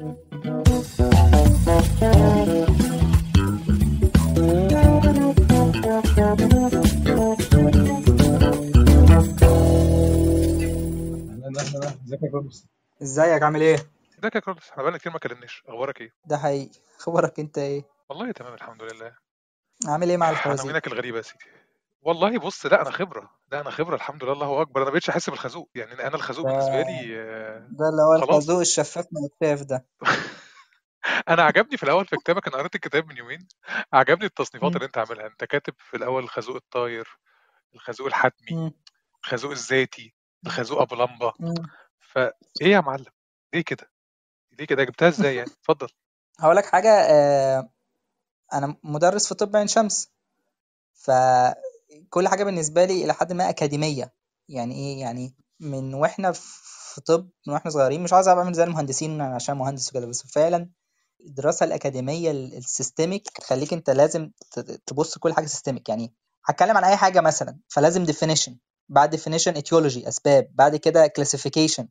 ازيك؟ يا كرولوس ازيك عامل إيه؟ ازيك يا كرولوس إحنا بقالنا كتير ما كلمناش. أخبارك إيه؟ ده حقيقي. أخبارك انت إيه؟ والله تمام الحمد لله. عامل إيه مع الخوازيق؟ عناوينك الغريبه يا سيدي. والله بص لا أنا خبرة لا أنا خبرة الحمد لله الله أكبر أنا ما بقتش أحس بالخازوق يعني أنا الخازوق ده بالنسبة لي ده اللي هو خلاص. الخازوق الشفاف من الشاف ده. أنا عجبني في الأول في كتابك أنا قريت الكتاب من يومين عجبني التصنيفات. اللي أنت عاملها أنت كاتب في الأول الخازوق الطاير الخازوق الحتمي. الخازوق الذاتي الخازوق أبو لمبة. مم. فايه يا معلم؟ ليه كده؟ ليه كده؟ جبتها إزاي يعني؟ اتفضل. هقول لك حاجة آه، أنا مدرس في طب عين شمس فكل حاجة بالنسبة لي إلى حد ما أكاديمية. يعني إيه؟ يعني من وإحنا في طب من وإحنا صغيرين مش عايز أبقى أعمل زي المهندسين عشان مهندس وكده بس فعلا الدراسة الأكاديمية ال- ال systemic تخليك أنت لازم تبص كل حاجة systemic يعني هتكلم عن أي حاجة مثلا فلازم definition بعد definition etiology أسباب بعد كده classification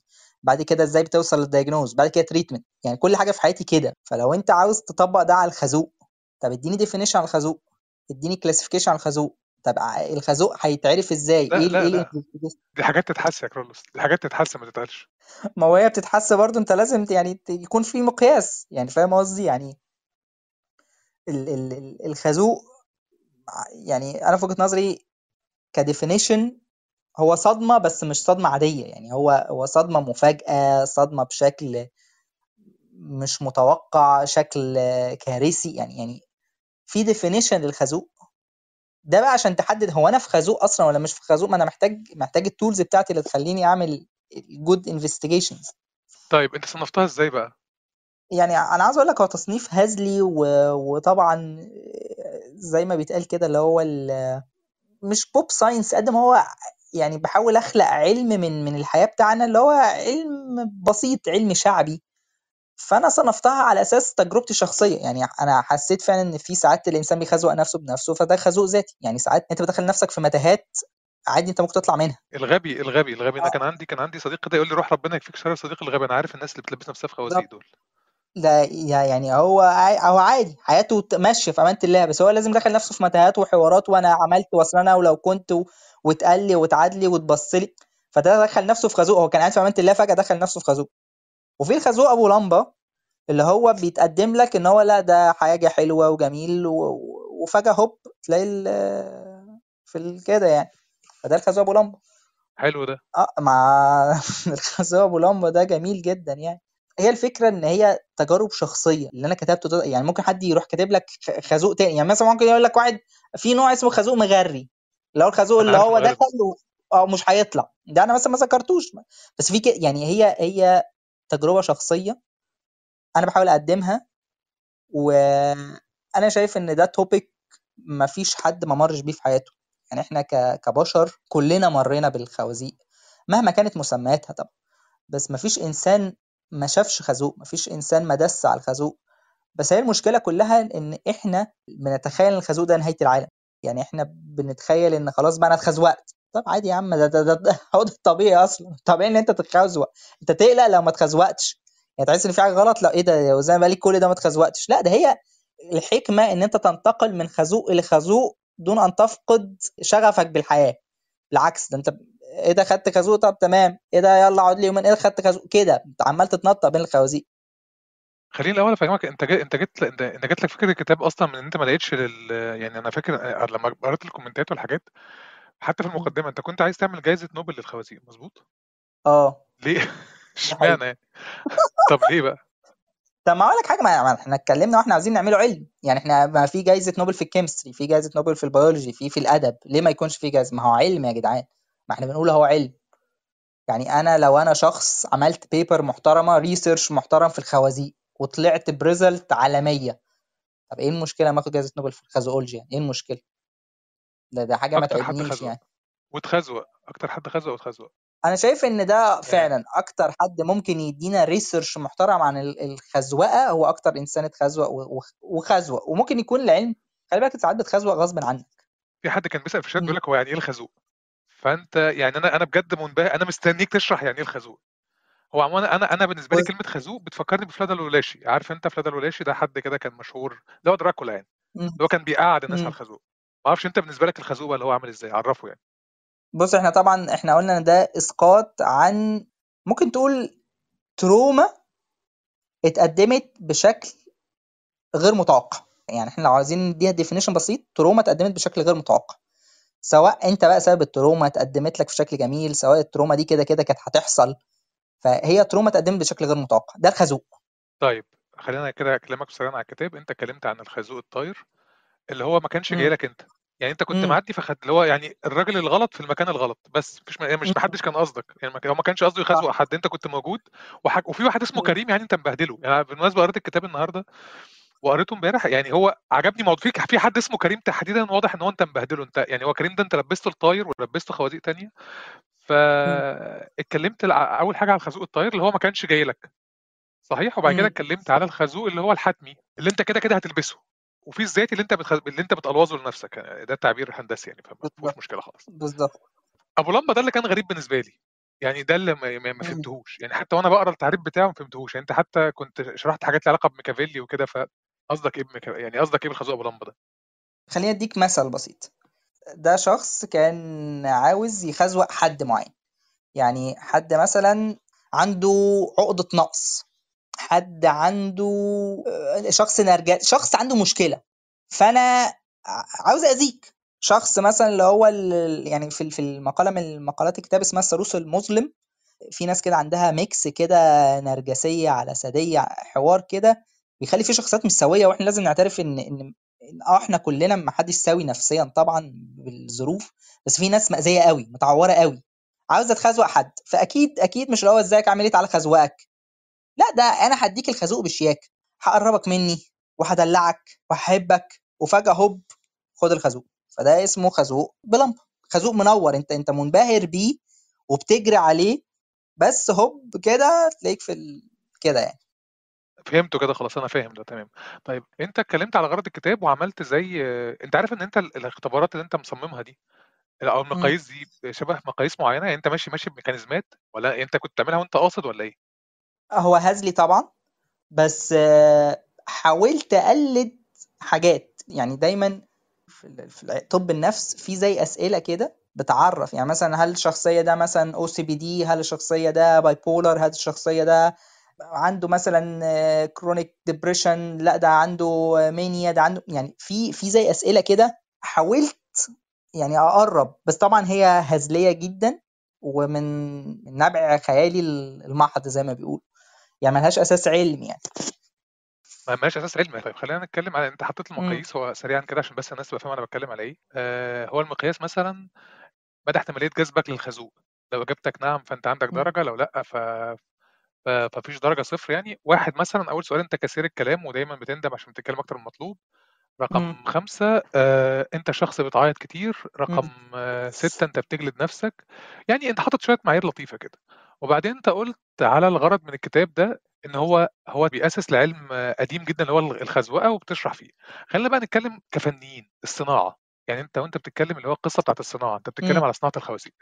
بعد كده إزاي بتوصل لل diagnosis بعد كده treatment يعني كل حاجة في حياتي كده. فلو أنت عاوز تطبق ده على الخازوق طب اديني definition على الخازوق اديني classification على الخازوق. طب الخازوق هيتعرف إزاي؟ لا إيه ال لا إيه لا. دي حاجات تتحس يا كيرلس. دي حاجات تتحس ما تتقالش. ما هو هي بتتحس برضه أنت لازم ت- يعني ت- يكون في مقياس. يعني فاهم قصدي؟ يعني ال ال ال الخازوق ع- يعني أنا في وجهة نظري ك definition هو صدمة بس مش صدمة عادية. يعني هو هو صدمة مفاجأة صدمة بشكل مش متوقع شكل كارثي. يعني يعني في definition للخازوق ده بقى عشان تحدد هو أنا في خازوق أصلا ولا مش في خازوق؟ ما أنا محتاج محتاج ال tools بتاعتي اللي تخليني أعمل good investigations طيب أنت صنفتها إزاي بقى؟ يعني أنا عاوز أقول لك هو تصنيف هزلي و... وطبعا زي ما بيتقال كده اللي هو ال... مش pop science قد ما هو يعني بحاول أخلق علم من من الحياة بتاعنا اللي هو علم بسيط علم شعبي. فأنا صنفتها على أساس تجربتي الشخصية. يعني أنا حسيت فعلا إن في ساعات الإنسان بيخزوق نفسه بنفسه فده خازوق ذاتي. يعني ساعات أنت بتدخل نفسك في متاهات عادي أنت ممكن تطلع منها. الغبي الغبي الغبي. أنا آه. كان عندي كان عندي صديق كده يقول لي روح ربنا يكفيك شر صديق الغبي. أنا عارف الناس اللي بتلبس نفسها في خوازيق دول. يا- يعني هو هو عادي. حياته ماشية في أمان الله. بس هو لازم دخل نفسه في متاهات وحوارات وأنا عملت واصل أنا ولو كنت واتقال لي واتعاد لي واتبص لي. فده دخل نفسه في خازوق هو كان قاعد في أمان الله فجأة دخل نفسه في خازوق وفي الخازوق أبو لمبة اللي هو بيتقدم لك إن هو لأ ده حاجة حلوة وجميل و... وفجأة هوب تلاقي ال- في كده يعني. فده الخازوق أبو لمبة. حلو ده. آه مع الخازوق أبو لمبة ده جميل جدا يعني. هي الفكرة إن هي تجارب شخصية اللي أنا كتبته ده يعني ممكن حد يروح كاتب لك خازوق تاني. يعني مثلا ممكن يقول لك واحد في نوع اسمه خازوق مغري. اللي هو الخازوق اللي هو دخل و- آه مش هيطلع. ده أنا مثلا ما ذكرتوش بس في يعني هي هي تجربة شخصية أنا بحاول أقدمها وأنا شايف إن ده توبيك مفيش حد ما مرش بيه في حياته. يعني إحنا كبشر كلنا مرينا بالخوازيق مهما كانت مسمياتها طبعا. بس مفيش إنسان ما شافش خازوق مفيش إنسان ما دس على الخازوق. بس هي المشكلة كلها إن إحنا بنتخيل الخازوق ده نهاية العالم. يعني إحنا بنتخيل إن خلاص بقى أنا اتخزوقت. طب عادي يا عم ده ده ده, هو ده الطبيعي أصلا. طبيعي إن أنت تتخزوق أنت تقلق لو ما اتخزوقتش يعني تحس إن في حاجة غلط لا إيه ده زي ما بقالي كل ده ما اتخزوقتش لا ده هي الحكمة إن أنت تنتقل من خازوق لخازوق دون أن تفقد شغفك بالحياة. بالعكس ده أنت إيه ده خدت خازوق طب تمام. إيه ده يلا اقعد لي يومين. إيه ده خدت خازوق كده. أنت عمال تتنطط بين الخوازيق. خليني الأول أفهمك. أنت جا... أنت جيت أنت أنت جات لك فكرة الكتاب أصلا من إن أنت ما لقيتش لل... يعني أنا فاكر آه، لما قريت ال commentات والحاجات حتى في مم. المقدمة أنت كنت عايز تعمل جائزه نوبل للخوازيق مظبوط؟ آه. ليه؟ ده اشمعنى يعني؟ طب ليه بقى؟ طب ما أقول لك حاجة ما ما إحنا اتكلمنا وإحنا عايزين نعمله علم. يعني إحنا ما في جائزه نوبل في ال chemistry في جائزه نوبل في البيولوجي في في الأدب. ليه ما يكونش في جائزه ما هو علم يا جدعان. ما إحنا بنقول هو علم. يعني أنا لو أنا شخص عملت paper محترمة research محترم في الخوازيق وطلعت ب result عالمية طب إيه المشكلة ما آخد جائزه نوبل في الخازوقولوجي يعني إيه المشكلة؟ ده ده حاجة ما أكتر حد تعبنيش خزوق. يعني. واتخزوق أكتر حد خزوق واتخزوق أنا شايف إن ده يعني فعلا أكتر حد ممكن يدينا research محترم عن ال- الخزوقة. هو أكتر إنسان اتخزوق و- وخ- وخزوق. وممكن يكون العلم خلي بالك ساعات بتخزوق غصب عنك. في حد كان بيسأل في الشات. بيقول لك هو يعني إيه الخازوق فأنت يعني أنا أنا بجد منبهر. أنا مستنيك تشرح يعني إيه الخازوق هو عموما أنا أنا بالنسبة لي بص كلمة خازوق بتفكرني بفلادة الولاشي عارف أنت فلادة الولاشي ده حد كده كان مشهور. اللي هو دراكولا يعني. مم. اللي هو كان بيقعد الناس على مم. الخازوق ما أعرفش أنت بالنسبة لك الخازوق بقى اللي هو عامل إزاي عرفه يعني. بص إحنا طبعا إحنا قلنا إن ده إسقاط عن ممكن تقول تروما اتقدمت بشكل غير متوقع. يعني إحنا لو عايزين نديها definition بسيط trauma اتقدمت بشكل غير متوقع. سواء أنت بقى سبب ال trauma اتقدمت لك في شكل جميل سواء ال trauma دي كده كده كانت هتحصل فهي trauma اتقدمت بشكل غير متوقع. ده الخازوق. طيب خلينا كده أكلمك سريعا على الكتاب. أنت اتكلمت عن الخازوق الطاير. اللي هو ما كانش جاي. لك انت يعني انت كنت. معدي فخدت اللي هو يعني الراجل الغلط في المكان الغلط بس مفيش يعني مش مم. محدش كان قصدك يعني هو ما كانش قصده يخزق حد انت كنت موجود وحك... وفي واحد اسمه. كريم يعني انت مبهدله يعني بالمناسبة قريت الكتاب النهارده وقريته امبارح يعني هو عجبني موضوع في في حد اسمه كريم تحديدا واضح إن هو انت مبهدله انت يعني هو كريم ده انت لبسته الطاير ولبسته خوازيق تانية. فاتكلمت أول حاجة على الخازوق الطاير اللي هو ما كانش جاي لك صحيح وبعد كده. اتكلمت على الخازوق اللي هو الحتمي اللي انت كده كده هتلبسه وفي الذاتي اللي انت بتخ... اللي انت بتقلوظه لنفسك يعني ده التعبير الهندسي يعني بالظبط. مشكلة خالص. بالظبط. أبو لمبة ده اللي كان غريب بالنسبة لي. يعني ده اللي ما, ما. فهمتهوش. يعني حتى وأنا بقرأ التعريف بتاعه ما فهمتهوش. يعني أنت حتى كنت شرحت حاجات لها علاقة بميكافيلي وكده فقصدك إيه بميكا... يعني قصدك إيه بالخازوق أبو لمبة ده؟ خليني أديك مثل بسيط. ده شخص كان عاوز يخزوق حد معين. يعني حد مثلا عنده عقدة نقص. حد عنده آه، شخص نرجس شخص عنده مشكلة. فأنا ع- عاوز أذيك. شخص مثلا اللي هو يعني في في المقالة من المقالات الكتاب اسمها الثالوث المظلم. في ناس كده عندها ميكس كده نرجسية على سادية حوار كده. بيخلي فيه شخصيات مش سوية وإحنا لازم نعترف إن إن آه إحنا كلنا ما حدش سوي نفسيا طبعا بالظروف. بس في ناس مأذية قوي متعورة قوي. عاوزة تخزوق حد. فأكيد أكيد مش اللي هو إزيك عامل إيه تعالى خزوقك. لا ده أنا هديك الخازوق بشياكة هقربك مني وهدلعك وهحبك وفجأة هوب خد الخازوق. فده اسمه خازوق بلمبه خازوق منور أنت أنت منبهر بيه وبتجري عليه بس هوب كده تلاقيك في ال... كده يعني. فهمته كده خلاص أنا فاهم ده تمام. طيب أنت اتكلمت على غرض الكتاب وعملت زي أنت عارف إن أنت ال- الاختبارات اللي أنت مصممها دي أو مم. المقاييس دي شبه مقاييس معينة؟ يعني أنت ماشي ماشي بميكانيزمات ولا أنت كنت بتعملها وأنت قاصد ولا إيه؟ هو هزلي طبعا بس آه، حاولت أقلد حاجات. يعني دايما في طب النفس في زي أسئلة كده بتعرف. يعني مثلا هل الشخصية ده مثلا أو BPD هل الشخصية ده bipolar هل الشخصية ده عنده مثلا chronic depression لا ده عنده mania ده عنده يعني في في زي أسئلة كده حاولت يعني أقرب. بس طبعا هي هزلية جدا ومن من نبع خيالي المحض زي ما بيقول يعني ملهاش أساس علمي يعني. ما مالهاش أساس علمي. طيب خلينا نتكلم على أنت حطيت مم. المقاييس هو سريعا كده عشان بس الناس تبقى فاهمة أنا بتكلم على إيه. آه هو المقياس مثلا مدى احتمالية جذبك للخازوق. لو إجابتك نعم فأنت عندك مم. درجة لو لأ ف ف- ففيش درجة صفر يعني. واحد مثلا أول سؤال أنت كثير الكلام ودايما بتندم عشان بتتكلم أكتر من المطلوب مم. رقم خمسة آه، أنت شخص بتعيط كتير. رقم مم. آه، ستة أنت بتجلد نفسك. يعني أنت حاطط شوية معايير لطيفة كده. وبعدين أنت قلت على الغرض من الكتاب ده إن هو هو بيأسس لعلم آه، قديم جدا اللي هو الخزوقة وبتشرح فيه. خلينا بقى نتكلم كفنيين الصناعة. يعني أنت وأنت بتتكلم اللي هو القصة بتاعت الصناعة أنت بتتكلم. على صناعة الخوازيق.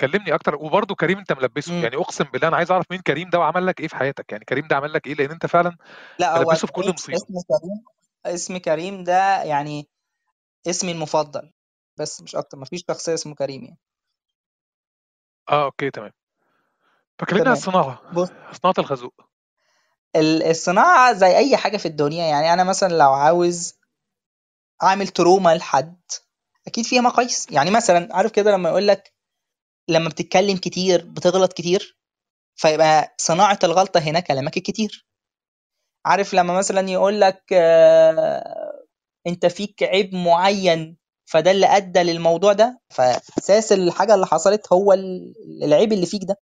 كلمني أكتر وبرضه كريم أنت ملبسه. مم. يعني أقسم بالله أنا عايز أعرف مين كريم ده وعمل لك إيه في حياتك؟ يعني كريم ده عمل لك إيه؟ لأن أنت فعلا لا هو ملبسه في كل كريم مصيبة. اسم كريم اسم كريم ده يعني اسمي المفضل بس مش أكتر مفيش شخصية اسمه كريم يعني. آه okay تمام. فكلمني عن تمام. الصناعة. بص. صناعة الخازوق ال- الصناعة زي أي حاجة في الدنيا يعني أنا مثلا لو عاوز أعمل trauma لحد أكيد فيها مقاييس. يعني مثلا عارف كده لما يقول لك لما بتتكلم كتير بتغلط كتير فيبقى صناعة الغلطة هنا كلامك الكتير عارف لما مثلا يقول لك آه، أنت فيك عيب معين فده اللي أدى للموضوع ده فأساس الحاجة اللي حصلت هو ال- العيب اللي فيك ده.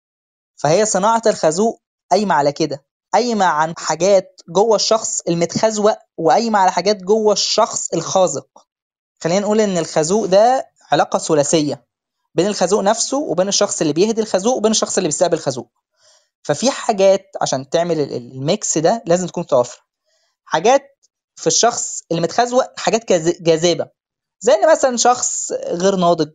فهي صناعة الخازوق قايمة على كده قايمة عن حاجات جوه الشخص المتخزوق وقايمة على حاجات جوه الشخص الخازق. خلينا نقول إن الخازوق ده علاقة ثلاثية بين الخازوق نفسه وبين الشخص اللي بيهدي الخازوق وبين الشخص اللي بيستقبل الخازوق. ففي حاجات عشان تعمل ال- الميكس ده لازم تكون متوفره حاجات في الشخص اللي متخزوق حاجات جاذبة زي إن مثلا شخص غير ناضج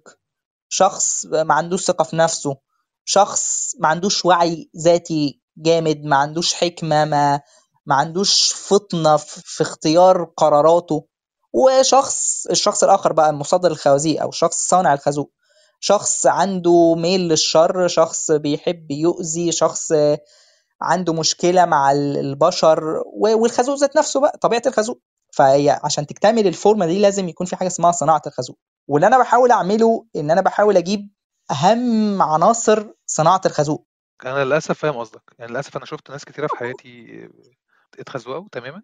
شخص ما عندوش ثقة في نفسه شخص ما عندوش وعي ذاتي جامد ما عندوش حكمة ما ما عندوش فطنة في اختيار قراراته. وشخص الشخص الآخر بقى مصدر الخوازيق أو الشخص صانع الخازوق. شخص عنده ميل للشر شخص بيحب يؤذي شخص عنده مشكلة مع البشر والخازوق ذات نفسه بقى طبيعة الخازوق. فهي عشان تكتمل الفورمة دي لازم يكون في حاجة اسمها صناعة الخازوق. واللي أنا بحاول أعمله إن أنا بحاول أجيب أهم عناصر صناعة الخازوق. أنا للأسف فاهم قصدك. يعني للأسف أنا شفت ناس كتيرة في حياتي اتخزوقوا تماما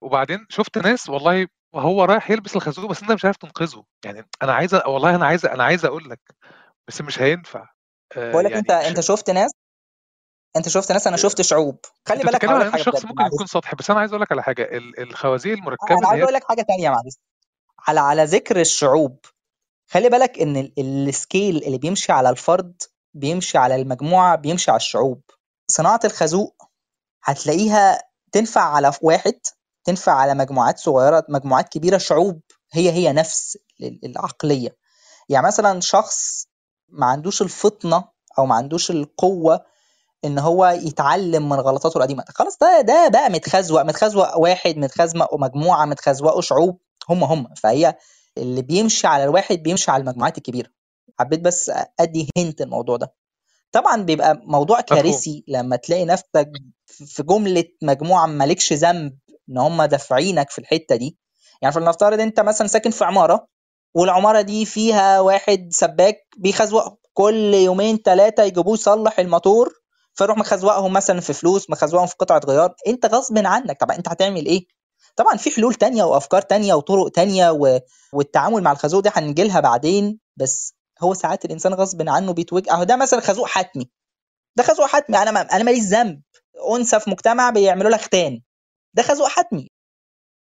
وبعدين شفت ناس والله وهو رايح يلبس الخازوق بس أنت مش عارف تنقذه. يعني أنا عايز والله أنا عايز أنا عايز أقول لك بس مش هينفع. آه بقول لك يعني أنت. أنت شفت ناس؟ أنت شفت ناس؟ أنا شفت شعوب. خلي بالك بتتكلم عن الشخص ممكن يكون سطحي بس أنا عايز أقول لك على حاجة. الخوازيق المركبة أنا عايز أقول لك حاجة ثانية معلش. على على ذكر الشعوب خلي بالك إن السكيل اللي بيمشي على الفرد بيمشي على المجموعة بيمشي على الشعوب. صناعة الخازوق هتلاقيها تنفع على واحد تنفع على مجموعات صغيرة مجموعات كبيرة شعوب هي هي نفس العقلية. يعني مثلا شخص ما عندوش الفطنة أو ما عندوش القوة إن هو يتعلم من غلطاته القديمة. خلاص ده ده بقى متخزوق متخزوق واحد متخزوق مجموعة متخزوقوا شعوب هم هم. فهي اللي بيمشي على الواحد بيمشي على المجموعات الكبيرة. حبيت بس أدي هنت الموضوع ده. طبعا بيبقى موضوع كارثي لما تلاقي نفسك في جملة مجموعة مالكش ذنب إن هم دافعينك في الحتة دي. يعني فلنفترض أنت مثلا ساكن في عمارة والعمارة دي فيها واحد سباك بيخزوقهم. كل يومين ثلاثة يجيبوه يصلح الموتور فيروح مخزوقهم مثلا في فلوس مخزوقهم في قطعة غيار. أنت غصب عنك. طبعا أنت هتعمل إيه؟ طبعا في حلول تانية وأفكار تانية وطرق تانية و... والتعامل مع الخازوق دي هنجي لها بعدين بس هو ساعات الإنسان غصب عنه بيتوجه أهو ده مثلا خازوق حتمي. ده خازوق حتمي أنا ما... أنا ماليش ذنب. أنثى في مجتمع بيعملوا لها ختان ده خازوق حتمي.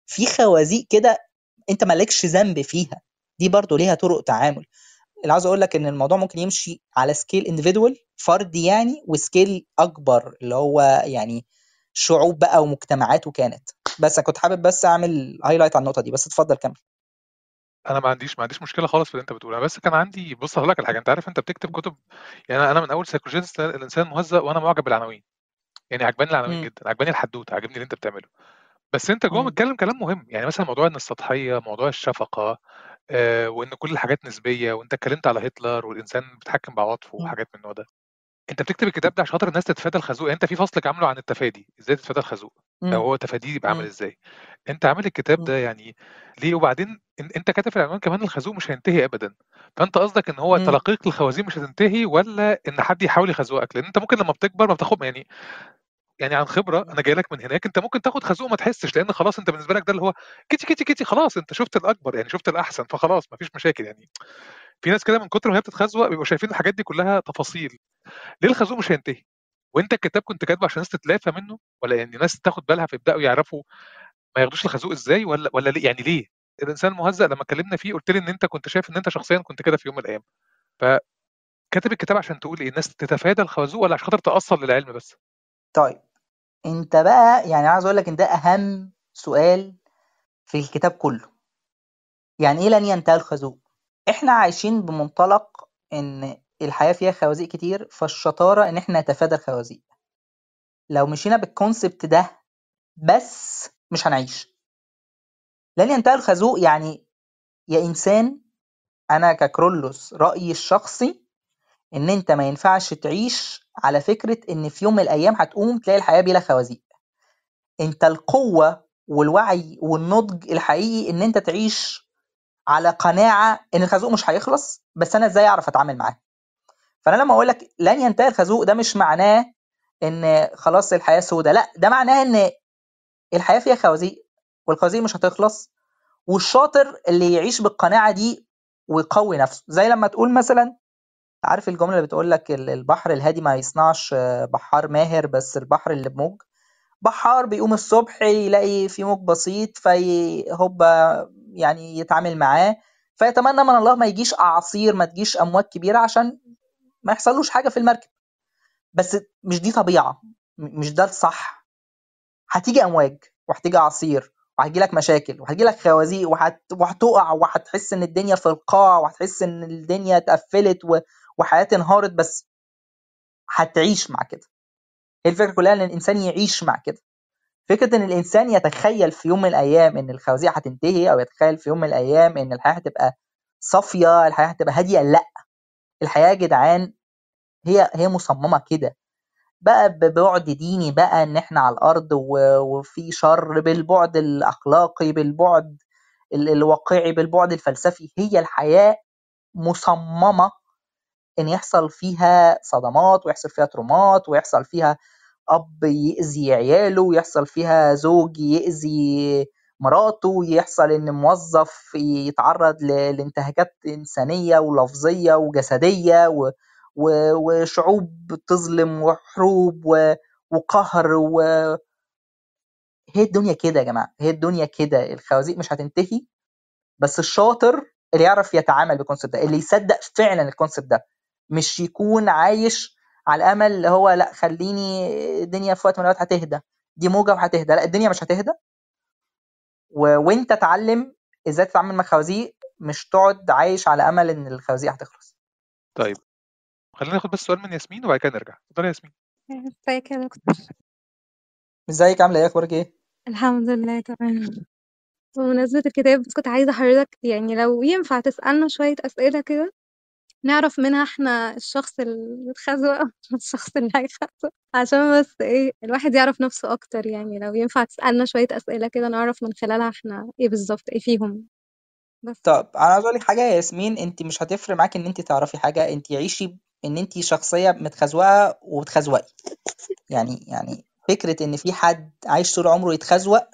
في خوازيق كده أنت مالكش ذنب فيها. دي برضو ليها طرق تعامل. اللي عاوز أقول لك إن الموضوع ممكن يمشي على scale individual فردي يعني و scale أكبر اللي هو يعني شعوب بقى ومجتمعات وكانت. بس كنت حابب بس أعمل highlight على النقطة دي بس اتفضل كمل. أنا ما عنديش ما عنديش مشكلة خالص في اللي أنت بتقوله أنا بس كان عندي بص هقول لك على حاجة أنت عارف أنت بتكتب كتب يعني أنا من أول psychologist الإنسان مهزأ وأنا معجب بالعناوين يعني عجباني العناوين جدا عجباني الحدوتة عجبني اللي أنت بتعمله. بس أنت جوه متكلم كلام مهم يعني مثلا موضوع إن السطحية موضوع الشفقة آه وإن كل الحاجات نسبية وأنت اتكلمت على هتلر والإنسان بيتحكم بعواطفه وحاجات من النوع ده. أنت بتكتب الكتاب ده عشان خاطر الناس تتفادى الخازوق أنت في فصل عامله عن التفادي إزاي تتفادى الخازوق؟ أو هو تفاديه يبقى عامل إزاي؟ أنت عامل الكتاب ده يعني ليه؟ وبعدين أنت كاتب في العنوان كمان الخازوق مش هينتهي ابدا. فأنت قصدك إن هو تلقيك للخوازيق مش هتنتهي ولا إن حد يحاول يخزوقك لأن أنت ممكن لما بتكبر ما بتاخد يعني يعني عن خبرة أنا جاي لك من هناك أنت ممكن تاخد خازوق ما تحسش لأن خلاص أنت بالنسبة لك ده اللي هو كيتي كيتي كيتي خلاص أنت شفت الأكبر يعني شفت الأحسن فخلاص ما فيش مشاكل يعني. في ناس كده من كتر ما هي بتتخزوق بيبقوا شايفين الحاجات دي كلها تفاصيل. ليه الخازوق مش هينتهي؟ وانت الكتاب كنت كاتبه عشان الناس تتلافى منه؟ ولا يعني الناس تاخد بالها فيبداوا يعرفوا ما ياخدوش الخازوق إزاي؟ ولا ولا ليه؟ يعني ليه؟ الإنسان المهزأ لما اتكلمنا فيه قلت لي إن أنت كنت شايف إن أنت شخصيا كنت كده في يوم من الأيام. فكاتب الكتاب عشان تقول إيه؟ الناس تتفادى الخازوق ولا عشان خاطر تأصل للعلم بس؟ طيب أنت بقى يعني عايز أقول لك إن ده أهم سؤال في الكتاب كله. يعني إيه لن ينتهي الخازوق؟ إحنا عايشين بمنطلق إن الحياة فيها خوازيق كتير فالشطارة إن إحنا نتفادى الخوازيق. لو مشينا بالكونسبت ده بس مش هنعيش. لن ينتهي الخازوق يعني يا إنسان أنا ككرولوس رأيي الشخصي إن أنت ما ينفعش تعيش على فكرة إن في يوم من الأيام هتقوم تلاقي الحياة بلا خوازيق. أنت القوة والوعي والنضج الحقيقي إن أنت تعيش على قناعة إن الخازوق مش هيخلص بس أنا إزاي أعرف أتعامل معاه؟ فانا لما أقول لك لن ينتهي الخازوق ده مش معناه ان خلاص الحياة سوداء لا ده معناه ان الحياة فيها خوازيق والخوازيق مش هتخلص والشاطر اللي يعيش بالقناعة دي ويقوي نفسه. زي لما تقول مثلا عارف الجملة اللي بتقول لك البحر الهادي ما يصنعش بحار ماهر بس البحر اللي بموج؟ بحار بيقوم الصبح يلاقي في موج بسيط فهوبا يعني يتعامل معاه فيتمنى من الله ما يجيش أعاصير ما تجيش أمواج كبيرة عشان ما يحصلوش حاجة في المركب. بس مش دي طبيعة. مش ده الصح. هتيجي أمواج وهتيجي اعاصير وهتجي لك مشاكل وهتجي لك خوازيق وهت... وهتقع وهتحس إن الدنيا في القاع وهتحس إن الدنيا اتقفلت و... وحياتي انهارت بس هتعيش مع كده. هي الفكرة كلها إن الإنسان يعيش مع كده. فكرة إن الإنسان يتخيل في يوم من الأيام إن الخوازيق هتنتهي أو يتخيل في يوم من الأيام إن الحياة هتبقى صافية الحياة هتبقى هادية لأ. الحياة يا جدعان هي هي مصممة كده. بقى ببعد ديني بقى إن إحنا على الأرض وفي شر بالبعد الأخلاقي بالبعد ال- الواقعي بالبعد الفلسفي. هي الحياة مصممة إن يحصل فيها صدمات ويحصل فيها ترومات ويحصل فيها أب يأذي عياله ويحصل فيها زوج يأذي مراته ويحصل إن موظف يتعرض لانتهاكات إنسانية ولفظية وجسدية و... وشعوب تظلم وحروب. وقهر و... هي الدنيا كده يا جماعة هي الدنيا كده الخوازيق مش هتنتهي بس الشاطر اللي يعرف يتعامل بالكونسيبت ده اللي يصدق فعلا الكونسيبت ده مش يكون عايش على الأمل اللي هو لأ خليني الدنيا في وقت من الأوقات هتهدى دي موجة وهتهدى لأ الدنيا مش هتهدى و... وانت اتعلم إزاي تتعامل مع الخوازيق مش تقعد عايش على أمل إن الخوازيق هتخلص طيب خلينا ناخد بس سؤال من ياسمين وبعد كده نرجع. اتفضلي يا ياسمين. ازيك يا دكتور؟ ازيك؟ عاملة إيه؟ أخبارك إيه؟ الحمد لله تمام. بمناسبة الكتاب بس كنت عايزة حضرتك يعني لو ينفع تسألنا شوية أسئلة كده نعرف منها إحنا الشخص المتخزوق أو الشخص اللي هيخزوق عشان بس إيه الواحد يعرف نفسه أكتر يعني لو ينفع تسألنا شوية أسئلة كده نعرف من خلالها إحنا إيه بالظبط إيه فيهم. بس. طب أنا عايز أقول لك حاجة يا ياسمين انت مش هتفرق معاك إن انت تعرفي حاجة انت عيشي إن انت شخصية متخزوقة وبتخزوقي. يعني يعني فكرة إن في حد عايش طول عمره يتخزوق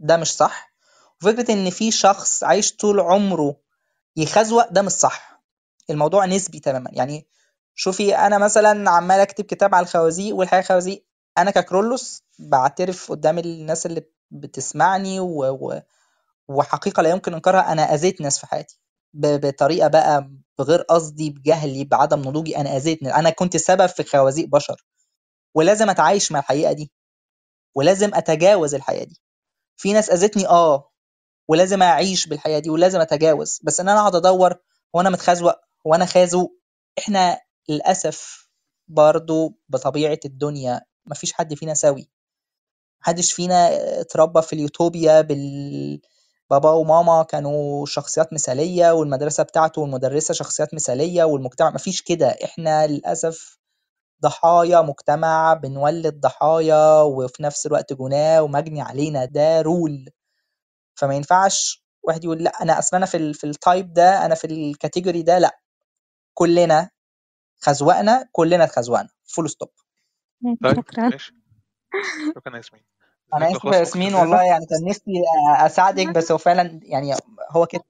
ده مش صح. وفكرة إن في شخص عايش طول عمره يخزوق ده مش صح. الموضوع نسبي تماما. يعني شوفي أنا مثلا عمال أكتب كتاب على الخوازيق والحقيقة خوازيق أنا ككرولوس بعترف قدام الناس اللي بتسمعني و... و... وحقيقة لا يمكن إنكارها أنا أذيت ناس في حياتي. بطريقة بقى بغير قصدي بجهلي بعدم نضوجي أنا أذيت. أنا كنت سبب في خوازيق بشر. ولازم أتعايش مع الحقيقة دي. ولازم أتجاوز الحقيقة دي. في ناس أذتني آه ولازم أعيش بالحياة دي ولازم أتجاوز. بس إن أنا أقعد أدور هو أنا متخزوق هو أنا خازوق إحنا للأسف برضو بطبيعة الدنيا مفيش حد فينا سوي. محدش فينا اتربى في اليوتوبيا بال بابا وماما كانوا شخصيات مثالية والمدرسة بتاعته والمدرسة شخصيات مثالية والمجتمع. مفيش كده. إحنا للأسف ضحايا مجتمع بنولد ضحايا وفي نفس الوقت جناه ومجني علينا. ده rule فما ينفعش واحد يقول لا أنا أصلا أنا في ال في ال type ده أنا في ال category ده لا. كلنا خزوقنا كلنا اتخزوقنا. full stop طيب شكرا. شكرا يا ياسمين. أنا آسف يا ياسمين. والله يعني كان نفسي أساعدك بس هو فعلا يعني هو كده.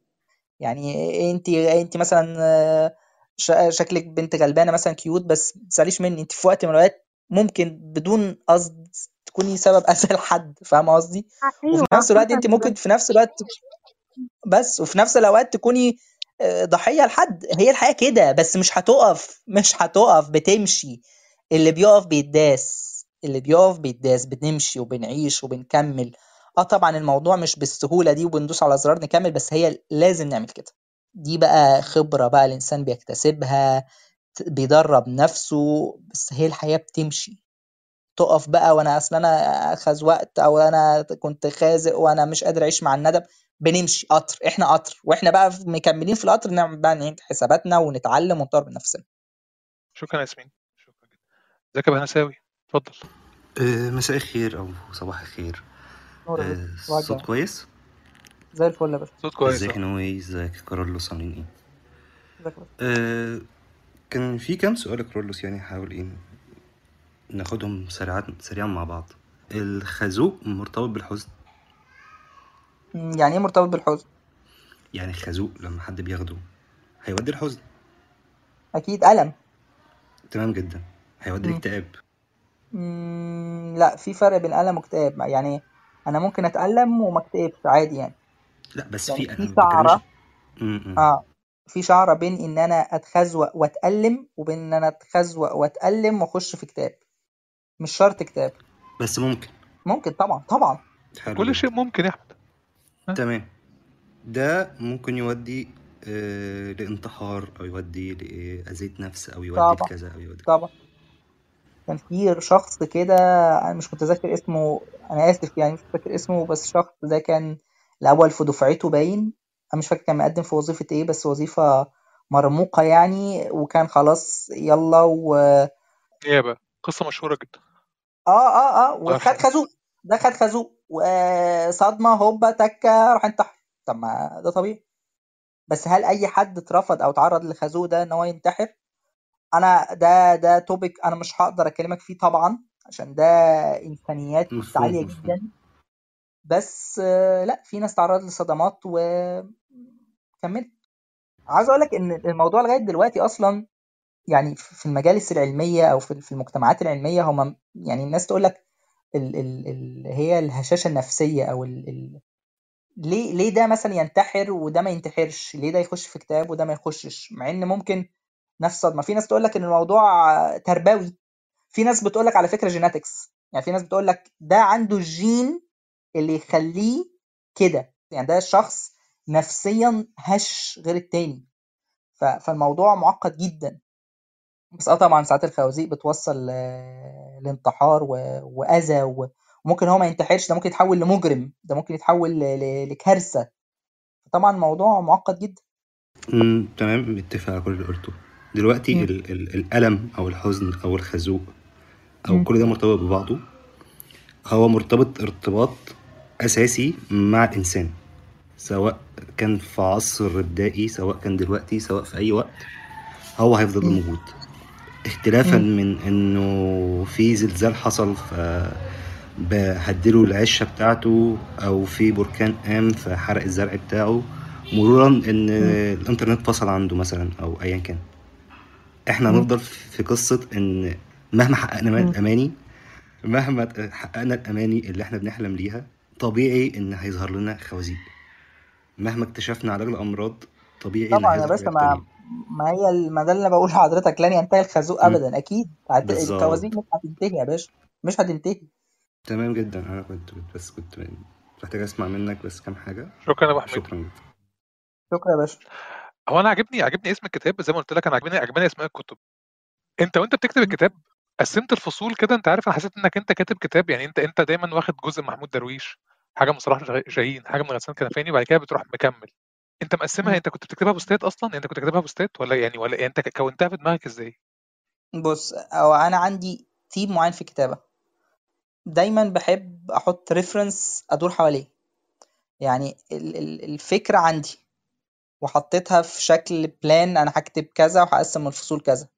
يعني انت أنت مثلا ش- شكلك بنت غلبانة مثلا كيوت بس ما تزعليش مني. أنت في وقت من الأوقات ممكن بدون قصد تكوني سبب اذى لحد فاهمه قصدي؟ أيوه وفي نفس الوقت أنت ممكن في نفس الوقت بس وفي نفس الأوقات تكوني آه، ضحية لحد. هي الحياة كده بس مش هتقف مش هتقف بتمشي. اللي بيقف بيتداس. اللي بيقف بيتداس بنمشي وبنعيش وبنكمل. آه طبعا الموضوع مش بالسهولة دي وبندوس على زرار نكمل بس هي لازم نعمل كده. دي بقى خبرة بقى الإنسان بيكتسبها بيدرب نفسه بس هي الحياة بتمشي. تقف بقى وأنا أصل أنا خزوقت أو أنا كنت خازق وأنا مش قادر أعيش مع الندم بنمشي قطر إحنا قطر. وإحنا بقى مكملين في القطر نعمل بقى نعيد حساباتنا ونتعلم ونطور من نفسنا. شكرا يا ياسمين. شكرا جدا. ازيك يا بهنساوي؟ اتفضل. آه، مساء الخير أو صباح الخير. نور يا آه، باشا صباح الصوت الجمال. كويس؟ زي الفل يا باشا. صوت كويس. ازيك. نوي ازيك كارلوس عاملين إيه؟ ازيك يا باشا؟ آه، كان في كام سؤال يا كارلوس يعني؟ حاول إيه ناخدهم سريعا سريعا مع بعض. الخازوق مرتبط بالحزن؟ يعني إيه مرتبط بالحزن؟ يعني الخازوق لما حد بياخده هيودي الحزن؟ أكيد ألم. تمام جدا. هيودي. الاكتئاب. مم، لا في فرق بين الم واكتئاب يعني أنا ممكن اتالم وما اكتئبش عادي يعني. لا بس يعني في في م. آه. في شعرة بين إن أنا أتخزوق واتالم وبين إن أنا أتخزوق واتالم وأخش في كتاب. مش شرط كتاب. بس ممكن. ممكن طبعا طبعا. حلو كل شيء ممكن يا أحمد. ها؟ تمام. ده ممكن يودي آه لانتحار أو يودي لأذية نفس أو يودي لكذا أو يودي. طبعا. كان في شخص كده أنا مش متذكر اسمه أنا آسف يعني مش فاكر اسمه بس الشخص ده كان الأول في دفعته باين. أنا مش فاكر كان مقدم في وظيفة إيه بس وظيفة مرموقة يعني. وكان خلاص يلا و نيابة قصة مشهورة جدا. آه آه آه. وخد. خازوق. ده خد خازوق. وصدمة هوبا تكة راح انتحر. طب ما ده طبيعي. بس هل أي حد اترفض أو اتعرض للخازوق ده إن هو ينتحر؟ أنا ده ده توبيك أنا مش هقدر أكلمك فيه طبعا عشان ده عالية مفهوم. جدا. بس لأ في ناس تعرضت لصدمات وكملت عاوز أقول لك إن الموضوع لغاية دلوقتي أصلا يعني في المجالس العلمية أو في في المجتمعات العلمية هم يعني الناس تقول لك ال ال ال هي الهشاشة النفسية أو ال ال ليه ليه ده مثلا ينتحر وده ما ينتحرش؟ ليه ده يخش في كتاب وده ما يخشش؟ مع إن ممكن نفس صدمه في ناس تقول لك إن الموضوع تربوي. في ناس بتقول لك على فكرة جيناتكس يعني في ناس بتقول لك ده عنده الجين اللي يخليه كده. يعني ده شخص نفسيا هش غير التاني. فالموضوع معقد جدا. بس آه طبعا ساعات الخوازيق بتوصل لانتحار وأذى وممكن هو ما ينتحرش ده ممكن يتحول لمجرم. ده ممكن يتحول لكارثة. طبعا الموضوع معقد جدا. أمم، تمام متفق على كل اللي قلته. دلوقتي. ال ال الألم أو الحزن أو الخازوق أو مم. كل ده مرتبط ببعضه هو مرتبط ارتباط أساسي مع الإنسان سواء كان في عصر ابتدائي سواء كان دلوقتي سواء في أي وقت هو هيفضل. موجود اختلافا. من إنه في زلزال حصل ف بهدله العشة بتاعته أو في بركان قام فحرق الزرع بتاعه مرورا إن. الإنترنت فصل عنده مثلا أو ايا كان إحنا مم. هنفضل في قصة إن مهما حققنا. الاماني مهما حققنا الأماني اللي إحنا بنحلم ليها طبيعي إن هيظهر لنا خوازيق. مهما اكتشفنا علاج الأمراض طبيعي طبعا يا هيظهر باشا ما ما هي ما ده اللي أنا بقوله لحضرتك لن ينتهي الخازوق. ابدا أكيد. هت... الخوازيق مش هتنتهي يا باشا مش هتنتهي. تمام جدا. أنا كنت بس كنت محتاج أسمع منك بس كام حاجة. شكرا يا أبو حميد. شكرا جدا. شكرا يا باشا. هو أنا عاجبني عاجبني اسم الكتاب زي ما قلت لك أنا عاجبني عجباني أسماء الكتب. أنت وأنت بتكتب الكتاب قسمت الفصول كده؟ أنت عارف أنا حسيت إنك أنت كاتب كتاب يعني أنت أنت دايما واخد جزء محمود درويش حاجة من صلاح جا- جاهين حاجة من غسان كنفاني وبعد كده بتروح مكمل. أنت مقسمها. أنت كنت بتكتبها بوستات أصلا؟ يعني أنت كنت كاتبها بوستات ولا يعني ولا يعني أنت كونتها في دماغك إزاي؟ بص أو أنا عندي تيم معين في الكتابة. دايما بحب أحط reference أدور حواليه. يعني ال- ال- الفكرة عندي. وحطيتها في شكل plan أنا هكتب كذا وهقسم الفصول كذا.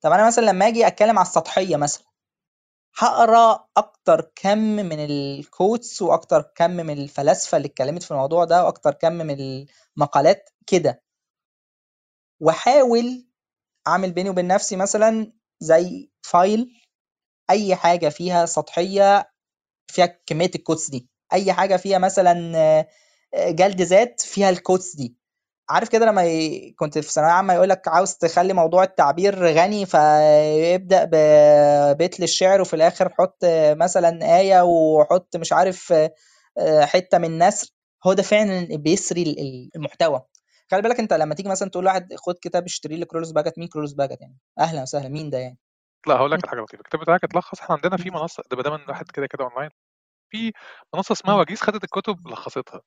طب أنا مثلا لما أجي أتكلم على السطحية مثلا هقرأ أكتر كم من ال quotes وأكتر كم من الفلاسفة اللي اتكلمت في الموضوع ده وأكتر كم من المقالات كده. وأحاول أعمل بيني وبين نفسي مثلا زي file أي حاجة فيها سطحية فيها كمية ال quotes دي. أي حاجة فيها مثلا آه، جلد ذات فيها ال quotes دي. عارف كده لما ي... كنت في ثانوية عامة يقول لك عاوز تخلي موضوع التعبير غني فيبدأ ببيت للشعر وفي الآخر حط مثلا آية وحط مش عارف آه، حتة من نثر. هو ده فعلا بيسري ال- ال- المحتوى. خلي بالك انت لما تيجي مثلا تقول لواحد خد كتاب اشتري لي كيرلس بهجت مين كيرلس بهجت يعني؟ أهلا وسهلا مين ده يعني؟ لا هقول لك على حاجة لطيفه الكتاب بتاعك اتلخص. إحنا عندنا في منصة ده بدل الواحد كده كده اونلاين في منصة اسمها وجيز خدت الكتب لخصتها.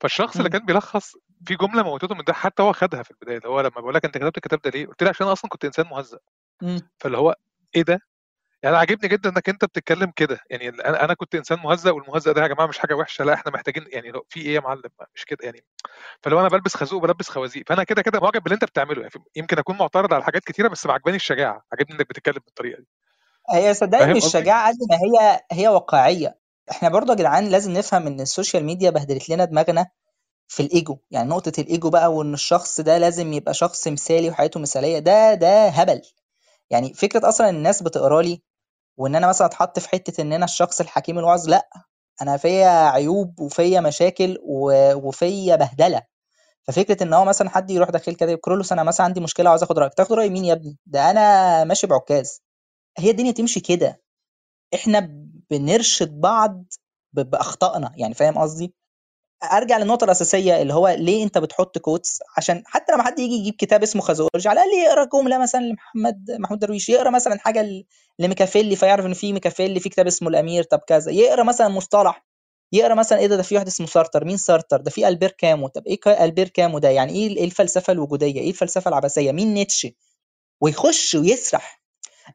فالشخص اللي. كان بيلخص في جملة موتته من ده حتى هو خدها في البداية اللي هو لما بقول لك أنت كتبت الكتاب ده ليه؟ قلت له عشان أنا أصلا كنت إنسان مهزأ. فاللي هو إيه ده؟ يعني عاجبني جدا إنك أنت بتتكلم كده يعني أنا أنا كنت إنسان مهزأ والمهزأ ده يا جماعة مش حاجة وحشة لا إحنا محتاجين يعني لو في إيه يا معلم مش كده يعني فلو أنا بلبس خازوق بلبس خوازيق فأنا كده كده معجب باللي أنت بتعمله يعني يمكن أكون معترض على حاجات كتيرة بس عجباني الشجاعة عجبني إنك بتتكلم بالطريقة دي هي صدقني فاهم مش قصدي؟ شجاعه قد ما هي هي واقعية إحنا برضه يا جدعان لازم نفهم إن ال social media بهدلت لنا دماغنا في الإيجو. يعني نقطة الإيجو بقى وإن الشخص ده لازم يبقى شخص مثالي وحياته مثالية ده ده هبل. يعني فكرة أصلا الناس بتقرأ لي وإن أنا مثلا أتحط في حتة إن أنا الشخص الحكيم الواعظ لأ أنا فيا عيوب وفيا مشاكل وفيا بهدلة. ففكرة إن هو مثلا حد يروح داخل كده كرولوس أنا مثلا عندي مشكلة عاوز آخد رأيك تاخد رأي مين يا ابني؟ ده أنا ماشي بعكاز. هي الدنيا تمشي كده. إحنا بنرشد بعض بأخطائنا يعني فاهم قصدي؟ أرجع للنقطة الأساسية اللي هو ليه أنت بتحط كوتس عشان حتى لما حد يجي يجيب كتاب اسمه خازوقولوجي على الأقل يقرأ جملة مثلا لمحمد محمود درويش يقرأ مثلا حاجة لميكافيلي فيعرف إن في ميكافيلي في كتاب اسمه الأمير طب كذا. يقرأ مثلا مصطلح يقرأ مثلا إيه ده ده في واحد اسمه سارتر مين سارتر؟ ده في ألبير كامو. طب إيه ألبير كامو ده؟ يعني إيه إيه الفلسفة الوجودية؟ إيه الفلسفة العبثيه مين نيتشه؟ ويخش ويسرح.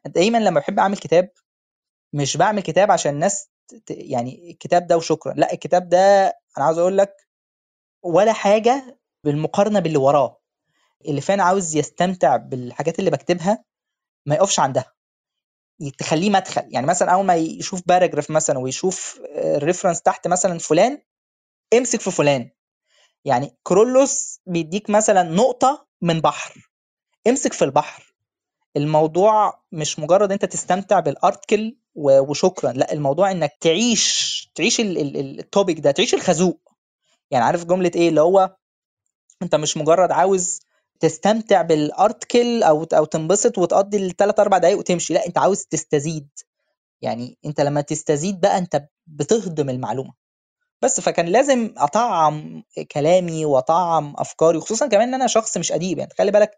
دايما لما بحب أعمل كتاب مش بعمل كتاب عشان الناس يعني الكتاب ده وشكرا. لا الكتاب ده أنا عاوز أقول لك ولا حاجة بالمقارنة باللي وراه. اللي فعلا عاوز يستمتع بالحاجات اللي بكتبها ما يقفش عندها. تخليه مدخل. يعني مثلا أول ما يشوف paragraph مثلا ويشوف ال reference تحت مثلا فلان امسك في فلان. يعني كيرلس بيديك مثلا نقطة من بحر. امسك في البحر. الموضوع مش مجرد أنت تستمتع بال article وشكرا. لا الموضوع إنك تعيش تعيش ال- ال- ال- ال topic ده تعيش الخازوق. يعني عارف جملة إيه؟ اللي هو أنت مش مجرد عاوز تستمتع بالارتكل أو أو تنبسط وتقضي الثلاث أربع دقايق وتمشي. لا أنت عاوز تستزيد. يعني أنت لما تستزيد بقى أنت بتهضم المعلومة. بس فكان لازم أطعم كلامي وأطعم أفكاري وخصوصا كمان إن أنا شخص مش أديب. يعني خلي بالك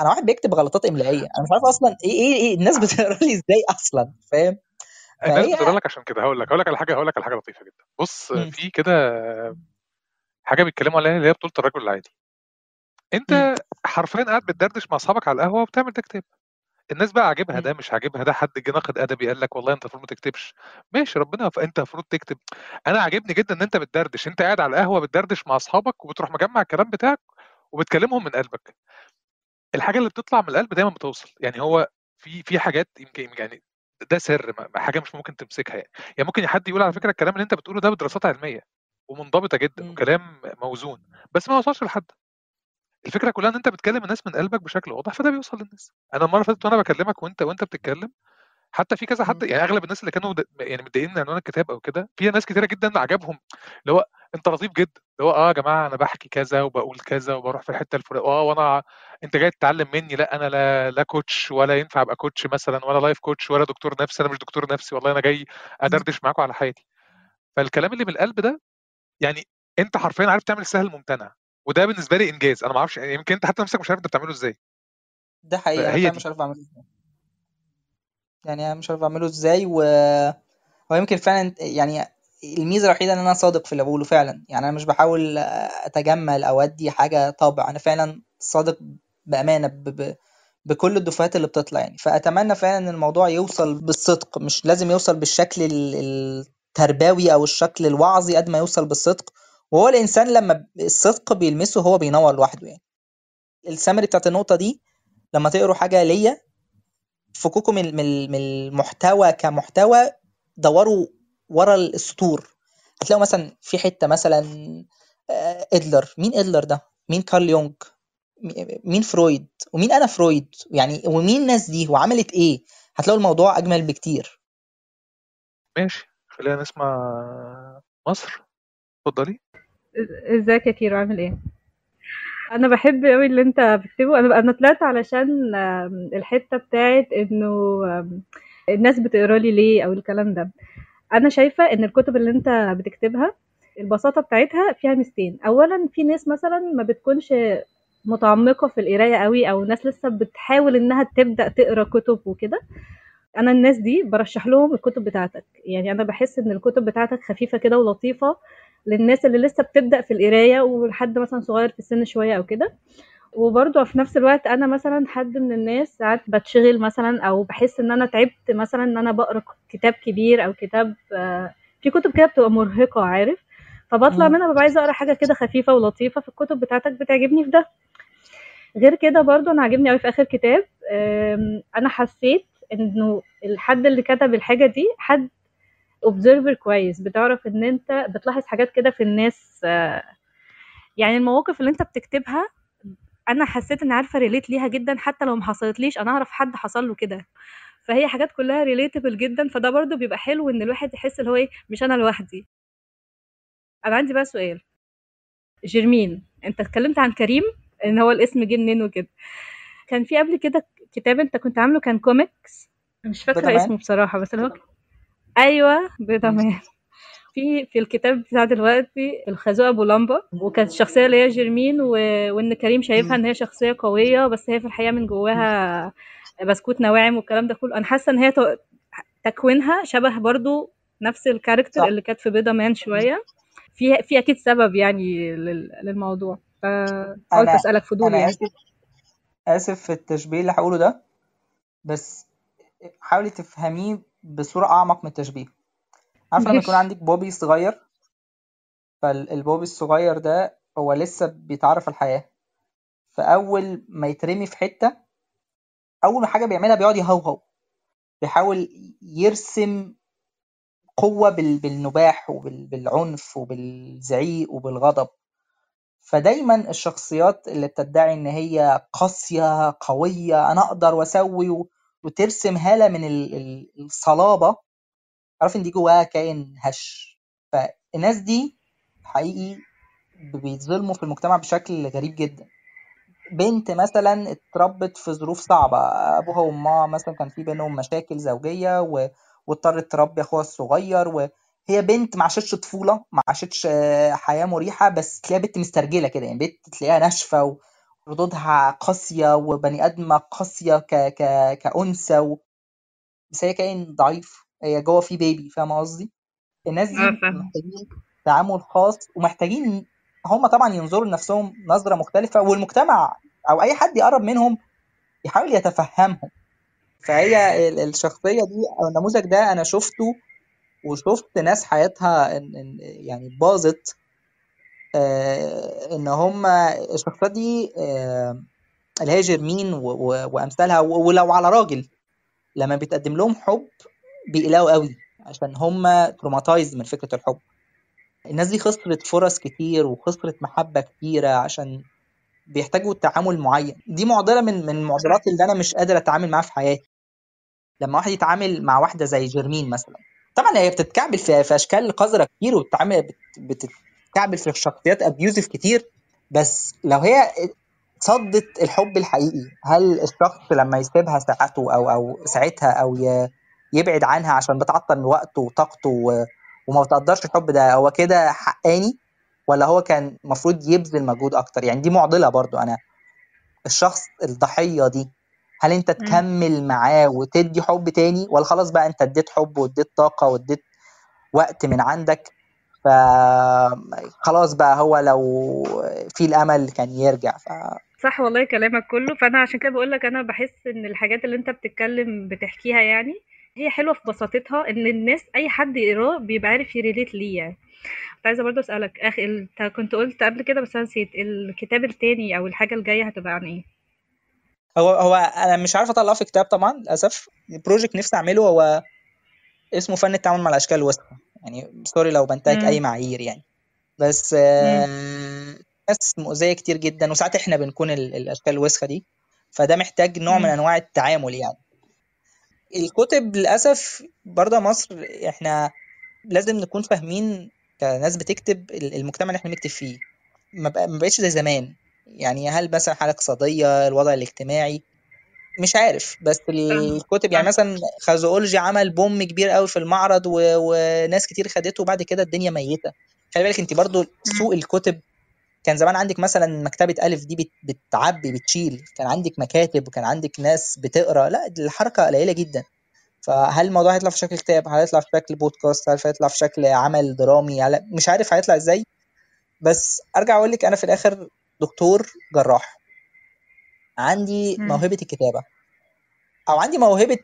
أنا واحد بيكتب غلطات املائيه أنا مش عارف أصلا إيه إيه, إيه الناس بتقرا لي إزاي أصلا فاهم؟ الناس بتقول لك عشان كده. هقول لك هقول لك على حاجة هقول لك على حاجة لطيفة جدا. بص مم. في كده حاجة بيتكلموا عليها اللي هي بطولة الرجل العادي. انت حرفيا قاعد بتدردش مع أصحابك على القهوة وبتعمل ده كتاب الناس بقى عاجبها. ده مش عاجبها ده حد جه ناقد أدبي قال لك والله أنت المفروض ما تكتبش. ماشي ربنا أنت المفروض تكتب. أنا عاجبني جدا إن أنت بتدردش. أنت قاعد على القهوة بتدردش مع أصحابك وبتروح مجمع الكلام بتاعك وبتكلمهم من قلبك. الحاجة اللي بتطلع من القلب دايما بتوصل. يعني هو في في حاجات يمكن يعني ده سر حاجة مش ممكن تمسكها يعني. يعني ممكن حد يقول على فكرة الكلام اللي انت بتقوله ده بدراسات علمية ومنضبطة جدا مم. وكلام موزون بس ما وصلش لحد. الفكرة كلها إن أنت بتكلم الناس من قلبك بشكل واضح فده بيوصل للناس. أنا المرة اللي فاتت وأنا بكلمك وأنت وأنت بتتكلم حتى في كذا حد مم. يعني أغلب الناس اللي كانوا يعني متضايقين من عنوان الكتاب أو كده في ناس كتيرة جدا عجبهم اللي هو أنت لطيف جدا اللي هو آه يا جماعة أنا بحكي كذا وبقول كذا وبروح في الحتة الفلانية آه وأنا أنت جاي تتعلم مني لأ أنا لا لا coach ولا ينفع أبقى coach مثلا ولا life coach ولا دكتور نفسي أنا مش دكتور نفسي والله أنا جاي مم. أدردش معاكم على حياتي فالكلام اللي من القلب ده يعني أنت حرفيا عارف تعمل السهل الممتنع وده بالنسبة لي إنجاز أنا ما أعرفش يعني يمكن أنت حتى نفسك مش عارف أنت بتعمله إزاي ده حقيقي أنا مش عارف اعمله إزاي يعني أنا مش عارف أعمله إزاي و ويمكن فعلا يعني الميزة الوحيدة إن أنا صادق في اللي بقوله فعلا. يعني أنا مش بحاول أتجمل أو أدي حاجة طابع. أنا فعلا صادق بأمانة ب... ب... بكل الدفعات اللي بتطلع يعني. فأتمنى فعلا إن الموضوع يوصل بالصدق. مش لازم يوصل بالشكل ال- التربوي أو الشكل الوعظي قد ما يوصل بالصدق. وهو الإنسان لما الصدق بيلمسه هو بينور لوحده يعني. السمري بتاعت النقطة دي لما تقروا حاجة ليا فكوكوا من من من المحتوى كمحتوى دوروا ورا السطور. هتلاقوا مثلا في حتة مثلا آه، أدلر. مين أدلر ده؟ مين كارل يونغ؟ مين فرويد؟ ومين أنا فرويد؟ يعني ومين الناس دي؟ وعملت إيه؟ هتلاقوا الموضوع أجمل بكتير. ماشي. خلينا نسمع مصر. اتفضلي. إزيك يا كيرو؟ عامل إيه؟ أنا بحب قوي اللي أنت بتكتبه. أنا أنا طلعت علشان الحتة بتاعت إنه الناس بتقرا لي ليه أو الكلام ده. أنا شايفة إن الكتب اللي أنت بتكتبها البساطة بتاعتها فيها ميزتين. اولا في ناس مثلا ما بتكونش متعمقة في القراية قوي أو ناس لسه بتحاول إنها تبدأ تقرأ كتب وكده. أنا الناس دي برشح لهم الكتب بتاعتك. يعني أنا بحس إن الكتب بتاعتك خفيفة كده ولطيفة للناس اللي لسه بتبدأ في القراية ولحد مثلا صغير في السن شوية أو كده. وبرضه في نفس الوقت أنا مثلا حد من الناس ساعات بتشغل مثلا أو بحس إن أنا تعبت مثلا إن أنا بقرأ كتاب كبير أو كتاب في كتب كده بتبقى مرهقة عارف؟ فبطلع. منها ببقى عايزة أقرأ حاجة كده خفيفة ولطيفة فالكتب بتاعتك بتعجبني في ده. غير كده برضو أنا عاجبني قوي في آخر كتاب أنا حسيت إنه الحد اللي كتب الحاجة دي حد observer كويس بتعرف إن أنت بتلاحظ حاجات كده في الناس آه، يعني المواقف اللي أنت بتكتبها أنا حسيت إني عارفة relate ليها جدا حتى لو ما حصلتليش أنا أعرف حد حصل له كده. فهي حاجات كلها relatable جدا فده برضو بيبقى حلو إن الواحد يحس اللي هو إيه مش أنا لوحدي. أنا عندي بقى سؤال. جيرمين أنت اتكلمت عن كريم إن هو الاسم جه منين وكده. كان في قبل كده كتاب أنت كنت عامله كان كوميكس مش فاكرة اسمه بصراحة بس هو أيوه بيضة مان في في الكتاب بتاع دلوقتي الخازوق أبو لمبة وكانت الشخصيه اللي هي جيرمين و... وإن كريم شايفها إن هي شخصية قوية بس هي في الحقيقة من جواها بسكوت نواعم والكلام ده كله. أنا حاسة إن هي ت... تكوينها شبه برضو نفس ال character اللي كانت في بيضة مان شوية. في في أكيد سبب يعني لل... للموضوع. فقلت أسألك فضول يعني. آسف. آسف في التشبيه اللي هقوله ده بس حاولي تفهميه بصورة أعمق من التشبيه. عارفة لما يكون عندك puppy صغير فال puppy الصغير ده هو لسه بيتعرف الحياة. فأول ما يترمي في حتة أول حاجة بيعملها بيقعد يهوهو. بيحاول يرسم قوة بال- بالنباح وبالعنف وبالزعيق وبالغضب. فدايما الشخصيات اللي بتدعي إن هي قاسية قوية أنا أقدر وأسوي و- وترسم هالة من ال- ال- الصلابة. عارف إن دي جواها كائن هش. فالناس دي حقيقي بيتظلموا في المجتمع بشكل غريب جدا. بنت مثلا اتربت في ظروف صعبة. أبوها وأمها مثلا كان في بينهم مشاكل زوجية و... واضطرت تربي أخوها الصغير وهي بنت ما عاشتش طفولة ما عاشتش آه، حياة مريحة بس تلاقيها بنت مسترجلة كده. يعني بنت تلاقيها ناشفة وردودها قاسية وبني آدمة قاسية ك... ك... كأنثى و... بس هي كائن ضعيف هي جوه في بيبي فاهمة قصدي؟ الناس دي فاهم محتاجين تعامل خاص ومحتاجين هم طبعا ينظروا لنفسهم نظرة مختلفة والمجتمع أو أي حد يقرب منهم يحاول يتفهمهم فهي ال- الشخصية دي أو النموذج ده أنا شفته وشفت ناس حياتها يعني باظت آه، إن هم الشخصيات دي آه، اللي هي جيرمين و- و- وأمثالها و- ولو على راجل لما بيتقدم لهم حب بيقلقوا قوي عشان هم traumatized من فكرة الحب. الناس دي خسرت فرص كتير وخسرت محبة كتيرة عشان بيحتاجوا تعامل معين. دي معضلة من من المعضلات اللي أنا مش قادر أتعامل معاها في حياتي. لما واحد يتعامل مع واحدة زي جيرمين مثلا. طبعا هي بتتكعبل في, أشكال قذرة كتير وبتتعامل بت- بتتكعبل في شخصيات abusive كتير بس لو هي صدت الحب الحقيقي هل الشخص لما يسيبها ساعته أو أو ساعتها ي- يبعد عنها عشان بتعطل وقته وطاقته وما بتقدرش الحب ده هو كده حقاني؟ ولا هو كان المفروض يبذل مجهود أكتر؟ يعني دي معضلة برضو أنا الشخص الضحية دي هل أنت. تكمل معاه وتدي حب تاني؟ ولا خلاص بقى أنت اديت حب واديت طاقة واديت وقت من عندك؟ فخلاص بقى هو لو في الأمل كان يرجع ف... صح والله كلامك كله. فأنا عشان كده بقول لك أنا بحس إن الحاجات اللي أنت بتتكلم بتحكيها يعني هي حلوة في بساطتها إن الناس أي حد يقراه بيبقى عارف يريليت ليه يعني. كنت عايزة برضه أسألك أخي أنت كنت قلت قبل كده بس أنا نسيت الكتاب التاني أو الحاجة الجاية هتبقى عن إيه؟ هو هو أنا مش عارف أطلعه في كتاب طبعا للأسف. البروجكت نفسي أعمله هو اسمه فن التعامل مع الأشكال الوسخه يعني سوري لو بنتهك أي. معايير يعني. بس ناس مؤذية كتير جدا وساعات إحنا بنكون ال- الأشكال الوسخة دي. فده محتاج نوع من. أنواع التعامل يعني. الكتب للأسف برضه مصر إحنا لازم نكون فاهمين كناس بتكتب ال- المجتمع اللي إحنا بنكتب فيه. ما بق- ما بقتش زي زمان. يعني هل مثلا حالة اقتصادية الوضع الاجتماعي مش عارف بس الكتب يعني مثلا خازوقولوجي عمل بوم كبير قوي في المعرض و... وناس كتير خدته وبعد كده الدنيا ميتة. خلي بالك انت برضو. سوق الكتب كان زمان عندك مثلا مكتبة ألف دي بت... بتعبي بتشيل. كان عندك مكاتب وكان عندك ناس بتقرأ. لا دي الحركة قليلة جدا. فهل الموضوع هيطلع في شكل كتاب؟ هل هيطلع في شكل بودكاست هل هيطلع في شكل عمل درامي؟ هل... مش عارف هيطلع إزاي. بس أرجع أقول لك أنا في الآخر دكتور جراح. عندي مم. موهبة الكتابة. أو عندي موهبة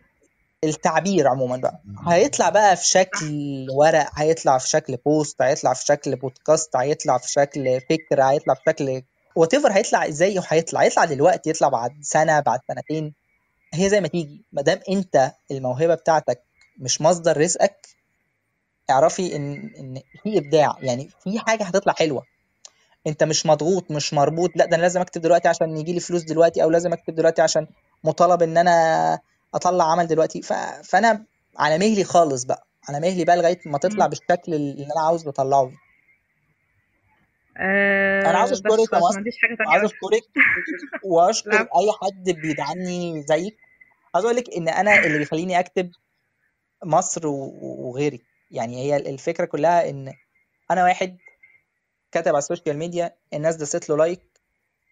التعبير عموما بقى. هيطلع بقى في شكل ورق هيطلع في شكل post هيطلع في شكل بودكاست هيطلع في شكل فكرة هيطلع في شكل what هيطلع إزاي وهيطلع هيطلع دلوقتي يطلع بعد سنة بعد سنتين. هي زي ما تيجي. ما دام أنت الموهبة بتاعتك مش مصدر رزقك اعرفي إن إن في إبداع. يعني في حاجة هتطلع حلوة. انت مش مضغوط مش مربوط. لا ده أنا لازم اكتب دلوقتي عشان يجي لي فلوس دلوقتي أو لازم اكتب دلوقتي عشان مطالب ان أنا اطلع عمل دلوقتي. ف... فانا على مهلي خالص بقى. على مهلي بقى لغاية ما تطلع. بالشكل اللي أنا عاوز اطلعه أنا عاوز اشكرك يا مصر عاوز اشكرك واشكر اي حد بيدعمني زيك. عاوز أقول لك ان أنا اللي بيخليني اكتب مصر و- وغيرك يعني هي الفكرة كلها ان أنا واحد كتب على ال social media الناس داست له like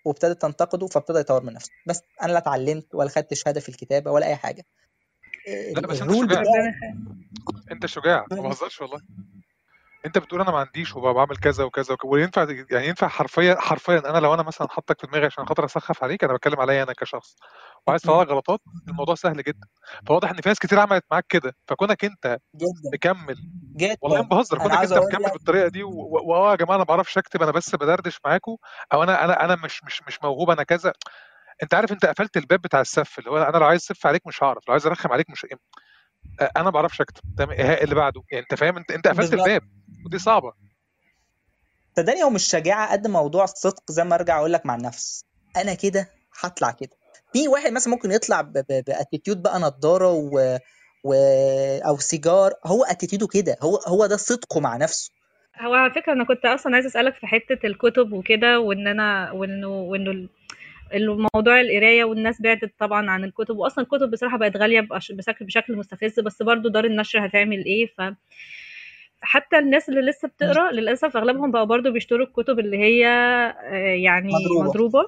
وابتدت تنتقده فابتدى يطور من نفسه. بس أنا لا اتعلمت ولا خدت شهادة في الكتابة ولا أي حاجة. لا بس أنت شجاع. بتاعي أنت شجاع. ما بهزرش والله. أنت بتقول أنا ما عنديش وبعمل كذا وكذا وك- وينفع يعني ينفع حرفيا حرفيا أنا لو أنا مثلا حطك في دماغي عشان خاطر أسخف عليك أنا بتكلم عليا أنا كشخص. وعايز تطلع لك غلطات الموضوع سهل جدا. فواضح إن في ناس كتير عملت معاك كده. فكونك أنت جدا. مكمل. والله ما جدا بهزر أنا كونك عاوز أنت أقول مكمل لك بالطريقة دي و- و- وآه يا جماعة أنا ما بعرفش أكتب أنا بس بدردش معاكم أو أنا أنا أنا مش مش مش موهوب أنا كذا. أنت عارف أنت قفلت الباب بتاع السف اللي هو أنا لو عايز أسف عليك مش هعرف لو عايز أرخم عليك مش أنا ما بعرفش أكتب. تمام؟ إيه اللي بعده؟ يعني أنت فاهم؟ أنت أنت قفلت بالظبط. الباب. ودي صعبة. صدقني هو مش شجاعة قد موضوع الصدق زي ما ارجع أقول لك مع النفس. أنا كده هطلع كده. في واحد مثلا ممكن يطلع ب attitude بقى نضارة و... و... أو سيجار هو attitude ه كده. هو هو ده صدقه مع نفسه. هو على فكرة أنا كنت أصلا عايزة أسألك في حتة الكتب وكده وإن أنا وإنه وإنه ال- الموضوع القراية والناس بعدت طبعا عن الكتب. وأصلا الكتب بصراحة بقت غالية بأش- بشكل بشكل مستفز بس برضو دار النشر هتعمل إيه؟ ف حتى الناس اللي لسه بتقرأ للأسف أغلبهم بقوا برضو بيشتروا الكتب اللي هي آه، يعني مضروبة. مضروبة.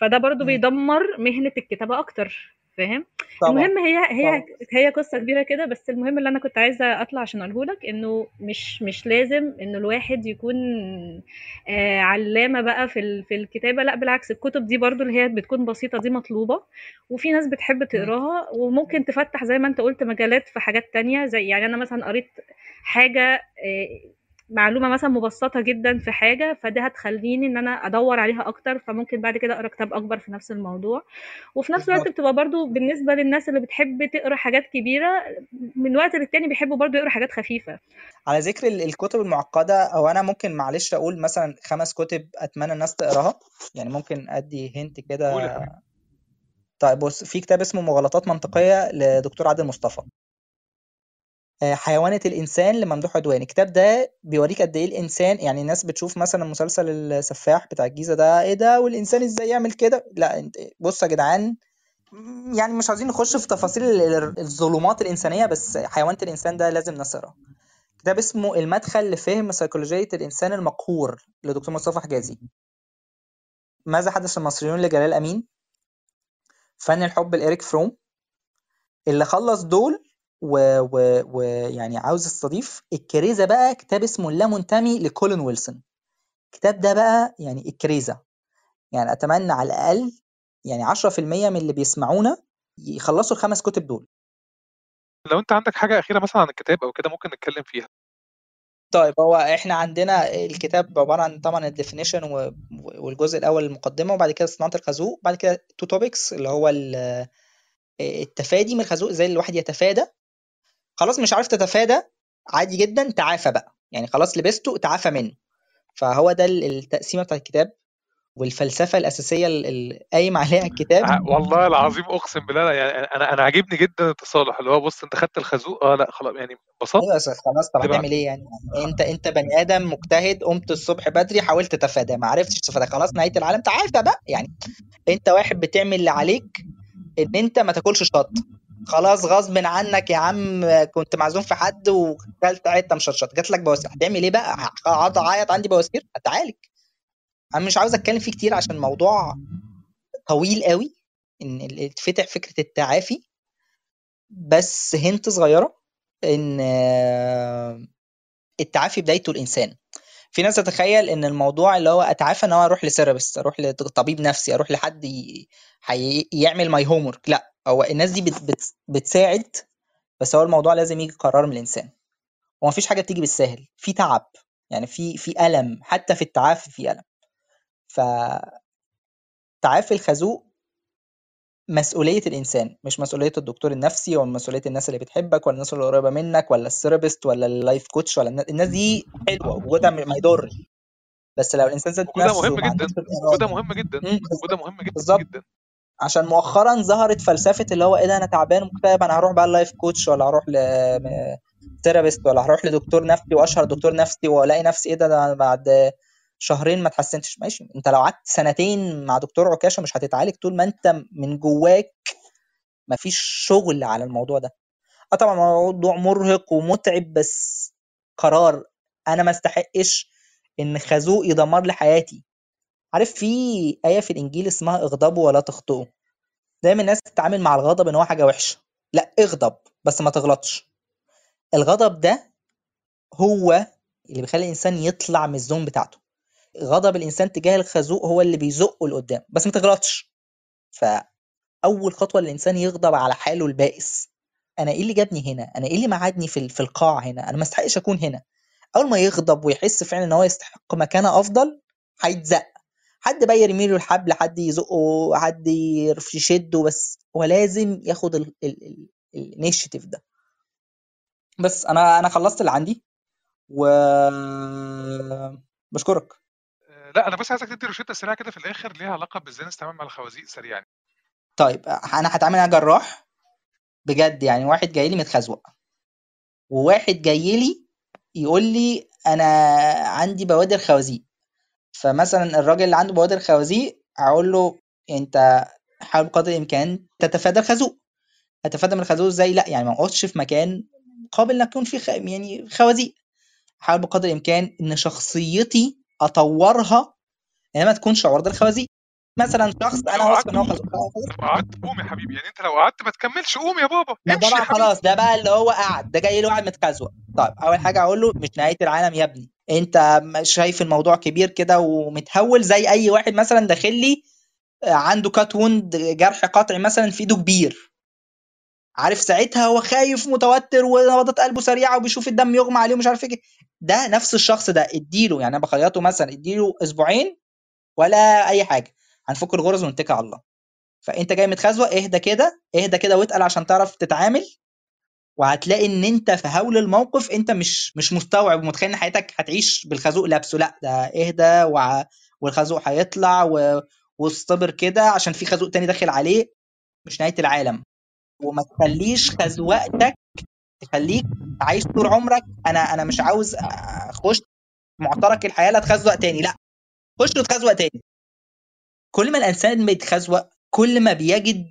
فده برضو. بيدمر مهنة الكتابة أكتر. فاهم؟ المهم هي هي طبعا. هي قصة كبيرة كده بس المهم اللي أنا كنت عايزة أطلع عشان أقوله لك إنه مش مش لازم إنه الواحد يكون آه علامة بقى في ال- في الكتابة. لأ بالعكس الكتب دي برضو اللي هي بتكون بسيطة دي مطلوبة وفي ناس بتحب. تقراها وممكن تفتح زي ما أنت قلت مجالات في حاجات تانية زي يعني أنا مثلا قريت حاجة آه معلومة مثلا مبسطة جدا في حاجة فده هتخليني إن أنا أدور عليها أكتر فممكن بعد كده أقرأ كتاب أكبر في نفس الموضوع. وفي نفس الوقت بتبقى برضو بالنسبة للناس اللي بتحب تقرأ حاجات كبيرة من وقت للتاني بيحبوا برضو يقرا حاجات خفيفة. على ذكر ال- الكتب المعقدة أو أنا ممكن معلش أقول مثلا خمس كتب أتمنى الناس تقراها؟ يعني ممكن أدي هنت كده. طيب بص في كتاب اسمه مغالطات منطقية لدكتور عادل مصطفى. حيوانة الإنسان لممدوح عدواني. الكتاب ده بيوريك قد إيه الإنسان يعني الناس بتشوف مثلا مسلسل السفاح بتاع الجيزة ده إيه ده؟ والإنسان إزاي يعمل كده؟ لا أنت بص يا جدعان يعني مش عايزين نخش في تفاصيل ال- ال- الظلمات الإنسانية بس حيوانة الإنسان ده لازم نقراه كتاب اسمه المدخل لفهم سيكولوجية الإنسان المقهور لدكتور مصطفى حجازي. ماذا حدث المصريون لجلال أمين؟ فن الحب لإيريك فروم. اللي خلص دول ويعني و... و... يعني عاوز استضيف الكريزة بقى كتاب اسمه اللا منتمي لكولين ويلسون. الكتاب ده بقى يعني الكريزة. يعني أتمنى على الأقل يعني 10% من اللي بيسمعونا يخلصوا الخمس كتب دول. لو أنت عندك حاجة أخيرة مثلا عن الكتاب أو كده ممكن نتكلم فيها. طيب هو إحنا عندنا الكتاب عبارة عن طبعا ال definition والجزء الأول المقدمة وبعد كده صناعة الخازوق بعد كده two topics اللي هو ال- التفادي من الخازوق إزاي الواحد يتفادى. خلاص مش عارف تتفادى عادي جدا تعافى بقى. يعني خلاص لبسته تعافى منه. فهو ده ال- التقسيمة بتاعت الكتاب والفلسفة الأساسية ال- اللي قايم عليها الكتاب. والله العظيم أقسم بالله يعني أنا أنا عاجبني جدا التصالح اللي هو بص أنت خدت الخازوق؟ آه لا خلاص يعني انبسطت. أيوه خلاص طب هتعمل إيه يعني؟ أنت أنت بني آدم مجتهد قمت الصبح بدري حاولت تتفادى ما عرفتش تتفادى خلاص نهاية العالم تعافى بقى. يعني أنت واحد بتعمل اللي عليك إن أنت ما تاكلش شط خلاص غصب عنك يا عم كنت معزوم في حد وكلت حتة مشطشط. جات لك بواسير. هتعمل إيه بقى؟ هقعد أعيط عندي بواسير؟ هتعالج. أنا مش عاوز أتكلم فيه كتير عشان الموضوع طويل قوي إن ال- تفتح فكرة التعافي. بس hint صغيرة إن التعافي بدايته الإنسان. في ناس تتخيل إن الموضوع اللي هو أتعافى إن هو أروح ل therapist أروح لطبيب نفسي أروح لحد ي... حي... يعمل my home لأ. هو الناس دي بت... بت... بتساعد بس هو الموضوع لازم يجي قرار من الإنسان. ومفيش حاجة بتيجي بالسهل. في تعب يعني في في ألم. حتى في التعافي في ألم. ف تعافي الخازوق مسؤولية الإنسان مش مسؤولية الدكتور النفسي ولا مسؤولية الناس اللي بتحبك ولا الناس اللي قريبة منك ولا ال therapist ولا ال life coach ولا الناس, الناس دي حلوة وجودها ما يضرش. بس لو الإنسان ذات وجودها نفسه مهم جدا. وجودها مهم جدا. وجودها مهم جدا بالظبط. جدا. عشان مؤخرا ظهرت فلسفة اللي هو إيه ده أنا تعبان ومكتئب أنا هروح بقى لل life coach ولا هروح ل therapist ولا هروح لدكتور نفسي وأشهر دكتور نفسي وألاقي نفسي إيه ده, ده بعد شهرين ما اتحسنتش. ماشي أنت لو قعدت سنتين مع دكتور عكاشة مش هتتعالج طول ما أنت من جواك مفيش شغل على الموضوع ده. آه طبعا موضوع مرهق ومتعب بس قرار أنا ما استحقش إن خازوق يدمر لي حياتي عارف في آية في الإنجيل اسمها اغضبوا ولا تخطئوا. دايما الناس تتعامل مع الغضب إن هو حاجة وحشة. لا اغضب بس ما تغلطش. الغضب ده هو اللي بيخلي الإنسان يطلع من الزون بتاعته. غضب الإنسان تجاه الخازوق هو اللي بيزقه لقدام بس ما تغلطش. فأول خطوة الإنسان يغضب على حاله البائس. أنا إيه اللي جابني هنا؟ أنا إيه اللي معادني في في القاع هنا؟ أنا ما أستحقش أكون هنا. أول ما يغضب ويحس فعلا إن هو يستحق مكانة أفضل هيتزق. حد بقى يرمي له الحبل حد يزقه حد يشده بس هو لازم ياخد الانيشيتيف ده. بس أنا أنا خلصت اللي عندي و بشكرك. آه، لا أنا بس عايزك تدي روشته سريعه كده في الآخر ليها علاقة بازاي نتعامل مع الخوازيق سريعا طيب أنا هتعامل أنا جراح بجد يعني واحد جاي لي متخزوق وواحد جاي لي يقول لي أنا عندي بوادر خوازيق. فمثلا الراجل اللي عنده بوادر خوازيق أقول له أنت حاول بقدر الإمكان تتفادى الخازوق. هتتفادى من الخازوق إزاي؟ لا يعني ما اقعدش في مكان قابل إنك يكون فيه خ... يعني خوازيق. حاول بقدر الإمكان إن شخصيتي أطورها يعني ما تكونش عرضة للخوازيق. مثلا شخص لو أنا واثق قعدت إن هو قوم خازوق. لو قعدت قوم يا حبيبي يعني أنت لو قعدت ما تكملش قوم يا بابا. ما ده امشي يا بقى حبيبي. خلاص ده بقى اللي هو قاعد ده جاي له واحد متخزوق طيب أول حاجة أقول له مش نهاية العالم يا ابني. انت شايف الموضوع كبير كده ومتهول زي أي واحد مثلا داخل لي آه، عنده كات ووند جرح قطعي مثلا في إيده كبير. عارف ساعتها هو خايف متوتر ونبضات قلبه سريعة وبيشوف الدم يغمى عليه ومش عارف إيه. ده نفس الشخص ده اديله يعني أنا بخيطه مثلا اديله أسبوعين ولا أي حاجة. هنفك الغرز ونتكل على الله. فأنت جاي متخزوق اهدى كده اهدى كده واتقل عشان تعرف تتعامل. وهتلاقي إن أنت في هول الموقف أنت مش مش مستوعب ومتخيل إن حياتك هتعيش بالخازوق لابسه. لأ ده اهدى. والخازوق هيطلع و... واصطبر كده عشان في خازوق تاني داخل عليه مش نهاية العالم. وما تخليش خزوقتك تخليك عايش طول عمرك. أنا أنا مش عاوز أخش معترك الحياة لا اتخزوق تاني. لأ خش واتخزوق تاني. كل ما الإنسان بيتخزوق كل ما بيجد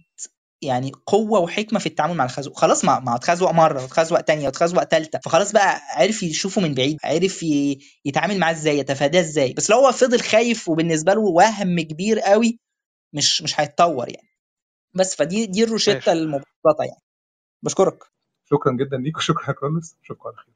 يعني قوة وحكمة في التعامل مع الخزوق خلاص ما ما اتخزوق مرة واتخزوق تانية واتخزوق تالتة فخلاص بقى عرف يشوفه من بعيد عرف يتعامل معاه إزاي يتفاداه إزاي. بس لو هو فضل خايف وبالنسبة له وهم كبير قوي مش مش هيتطور يعني. بس فدي دي الروشتة المبسطة يعني. بشكرك. شكرا جدا ليك وشكرا يا كرولوس. اشوفكم على خير.